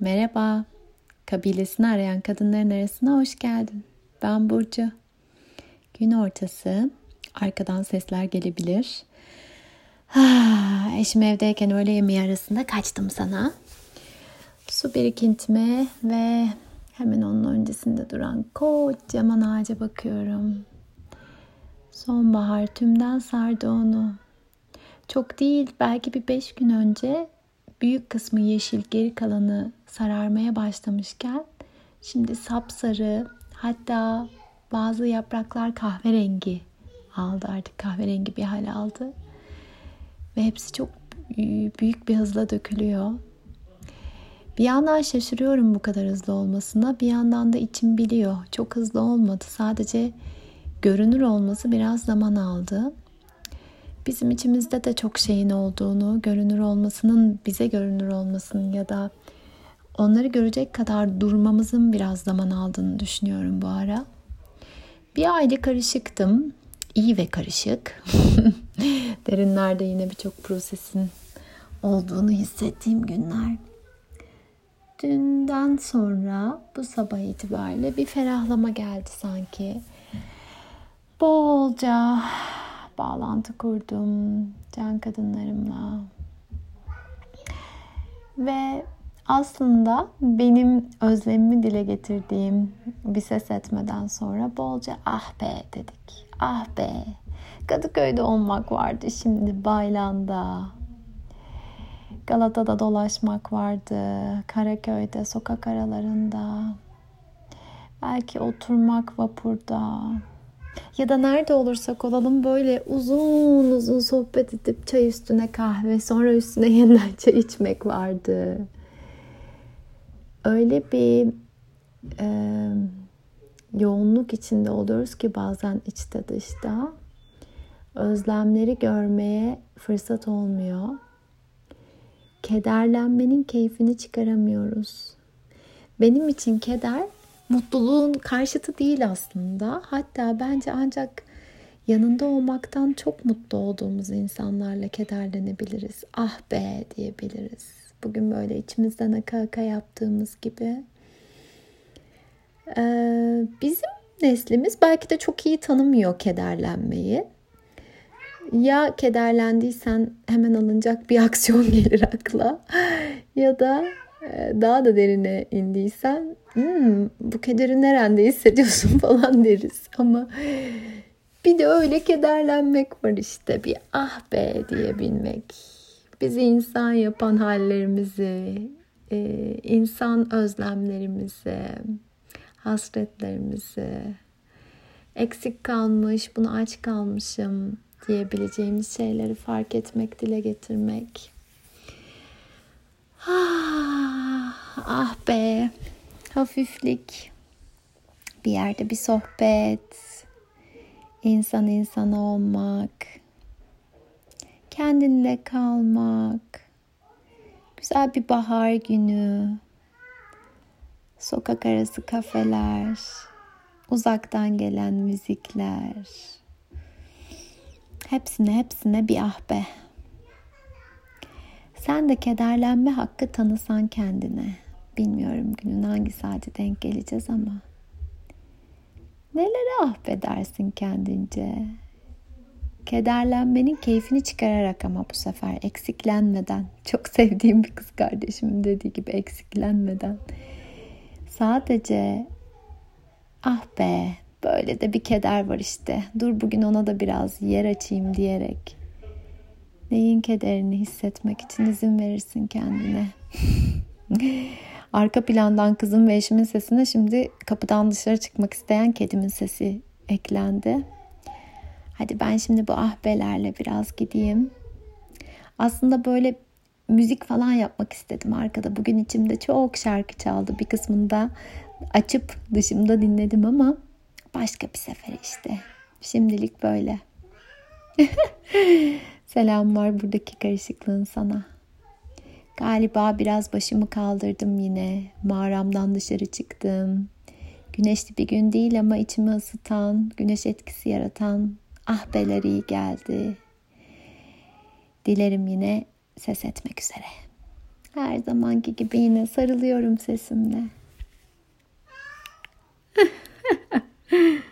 Merhaba. Kabilesini arayan kadınların arasına hoş geldin. Ben Burcu. Gün ortası. Arkadan sesler gelebilir. Ah, eşim evdeyken öğle yemeği arasında kaçtım sana. Su birikintime ve hemen onun öncesinde duran kocaman ağaca bakıyorum. Sonbahar tümden sardı onu. Çok değil belki bir beş gün önce büyük kısmı yeşil geri kalanı sararmaya başlamışken şimdi sapsarı hatta bazı yapraklar kahverengi aldı artık kahverengi bir hal aldı ve hepsi çok büyük bir hızla dökülüyor. Bir yandan şaşırıyorum bu kadar hızlı olmasına. Bir yandan da içim biliyor. Çok hızlı olmadı. Sadece görünür olması biraz zaman aldı. Bizim içimizde de çok şeyin olduğunu, görünür olmasının, bize görünür olmasının ya da onları görecek kadar durmamızın biraz zaman aldığını düşünüyorum bu ara. Bir aile karışıktım. İyi ve karışık. Derinlerde yine birçok prosesin olduğunu hissettiğim günler. Dünden sonra bu sabah itibariyle bir ferahlama geldi sanki. Bolca bağlantı kurdum can kadınlarımla. Ve aslında benim özlemimi dile getirdiğim bir ses etmeden sonra bolca ah be dedik. Ah be. Kadıköy'de olmak vardı şimdi Baylan'da. Galata'da dolaşmak vardı. Karaköy'de, sokak aralarında. Belki oturmak vapurda. Ya da nerede olursak olalım böyle uzun uzun sohbet edip çay üstüne kahve sonra üstüne yeniden çay içmek vardı. Öyle bir e, yoğunluk içinde oluyoruz ki bazen içte dışta özlemleri görmeye fırsat olmuyor. Kederlenmenin keyfini çıkaramıyoruz. Benim için keder mutluluğun karşıtı değil aslında. Hatta bence ancak yanında olmaktan çok mutlu olduğumuz insanlarla kederlenebiliriz. Ah be diyebiliriz. Bugün böyle içimizden aka aka yaptığımız gibi. Ee, bizim neslimiz belki de çok iyi tanımıyor kederlenmeyi. Ya kederlendiysen hemen alınacak bir aksiyon gelir akla ya da daha da derine indiysen hmm, bu kederi nerede hissediyorsun? falan deriz. Ama bir de öyle kederlenmek var işte. Bir ah be diyebilmek. Bizi insan yapan hallerimizi e, insan özlemlerimizi hasretlerimizi eksik kalmış bunu aç kalmışım diyebileceğimiz şeyleri fark etmek dile getirmek. Ah, ah be. Hafiflik. Bir yerde bir sohbet. İnsan insana olmak. Kendinle kalmak. Güzel bir bahar günü. Sokak arası kafeler. Uzaktan gelen müzikler. Hepsine hepsine bir ah be. Sen de kederlenme hakkı tanısan kendine. Bilmiyorum günün hangi saati denk geleceğiz ama. Nelere ahbedersin kendince? Kederlenmenin keyfini çıkararak ama bu sefer eksiklenmeden. Çok sevdiğim bir kız kardeşimin dediği gibi eksiklenmeden. Sadece ah be böyle de bir keder var işte. Dur bugün ona da biraz yer açayım diyerek Neyin kederini hissetmek için izin verirsin kendine. Arka plandan kızım ve eşimin sesine şimdi kapıdan dışarı çıkmak isteyen kedimin sesi eklendi. Hadi ben şimdi bu ahbelerle biraz gideyim. Aslında böyle müzik falan yapmak istedim arkada. Bugün içimde çok şarkı çaldı. Bir kısmında açıp dışımda dinledim ama başka bir sefer işte. Şimdilik böyle. Selam var buradaki karışıklığın sana. Galiba biraz başımı kaldırdım yine. Mağaramdan dışarı çıktım. Güneşli bir gün değil ama içimi ısıtan, güneş etkisi yaratan ahbeler iyi geldi. Dilerim yine ses etmek üzere. Her zamanki gibi yine sarılıyorum sesimle.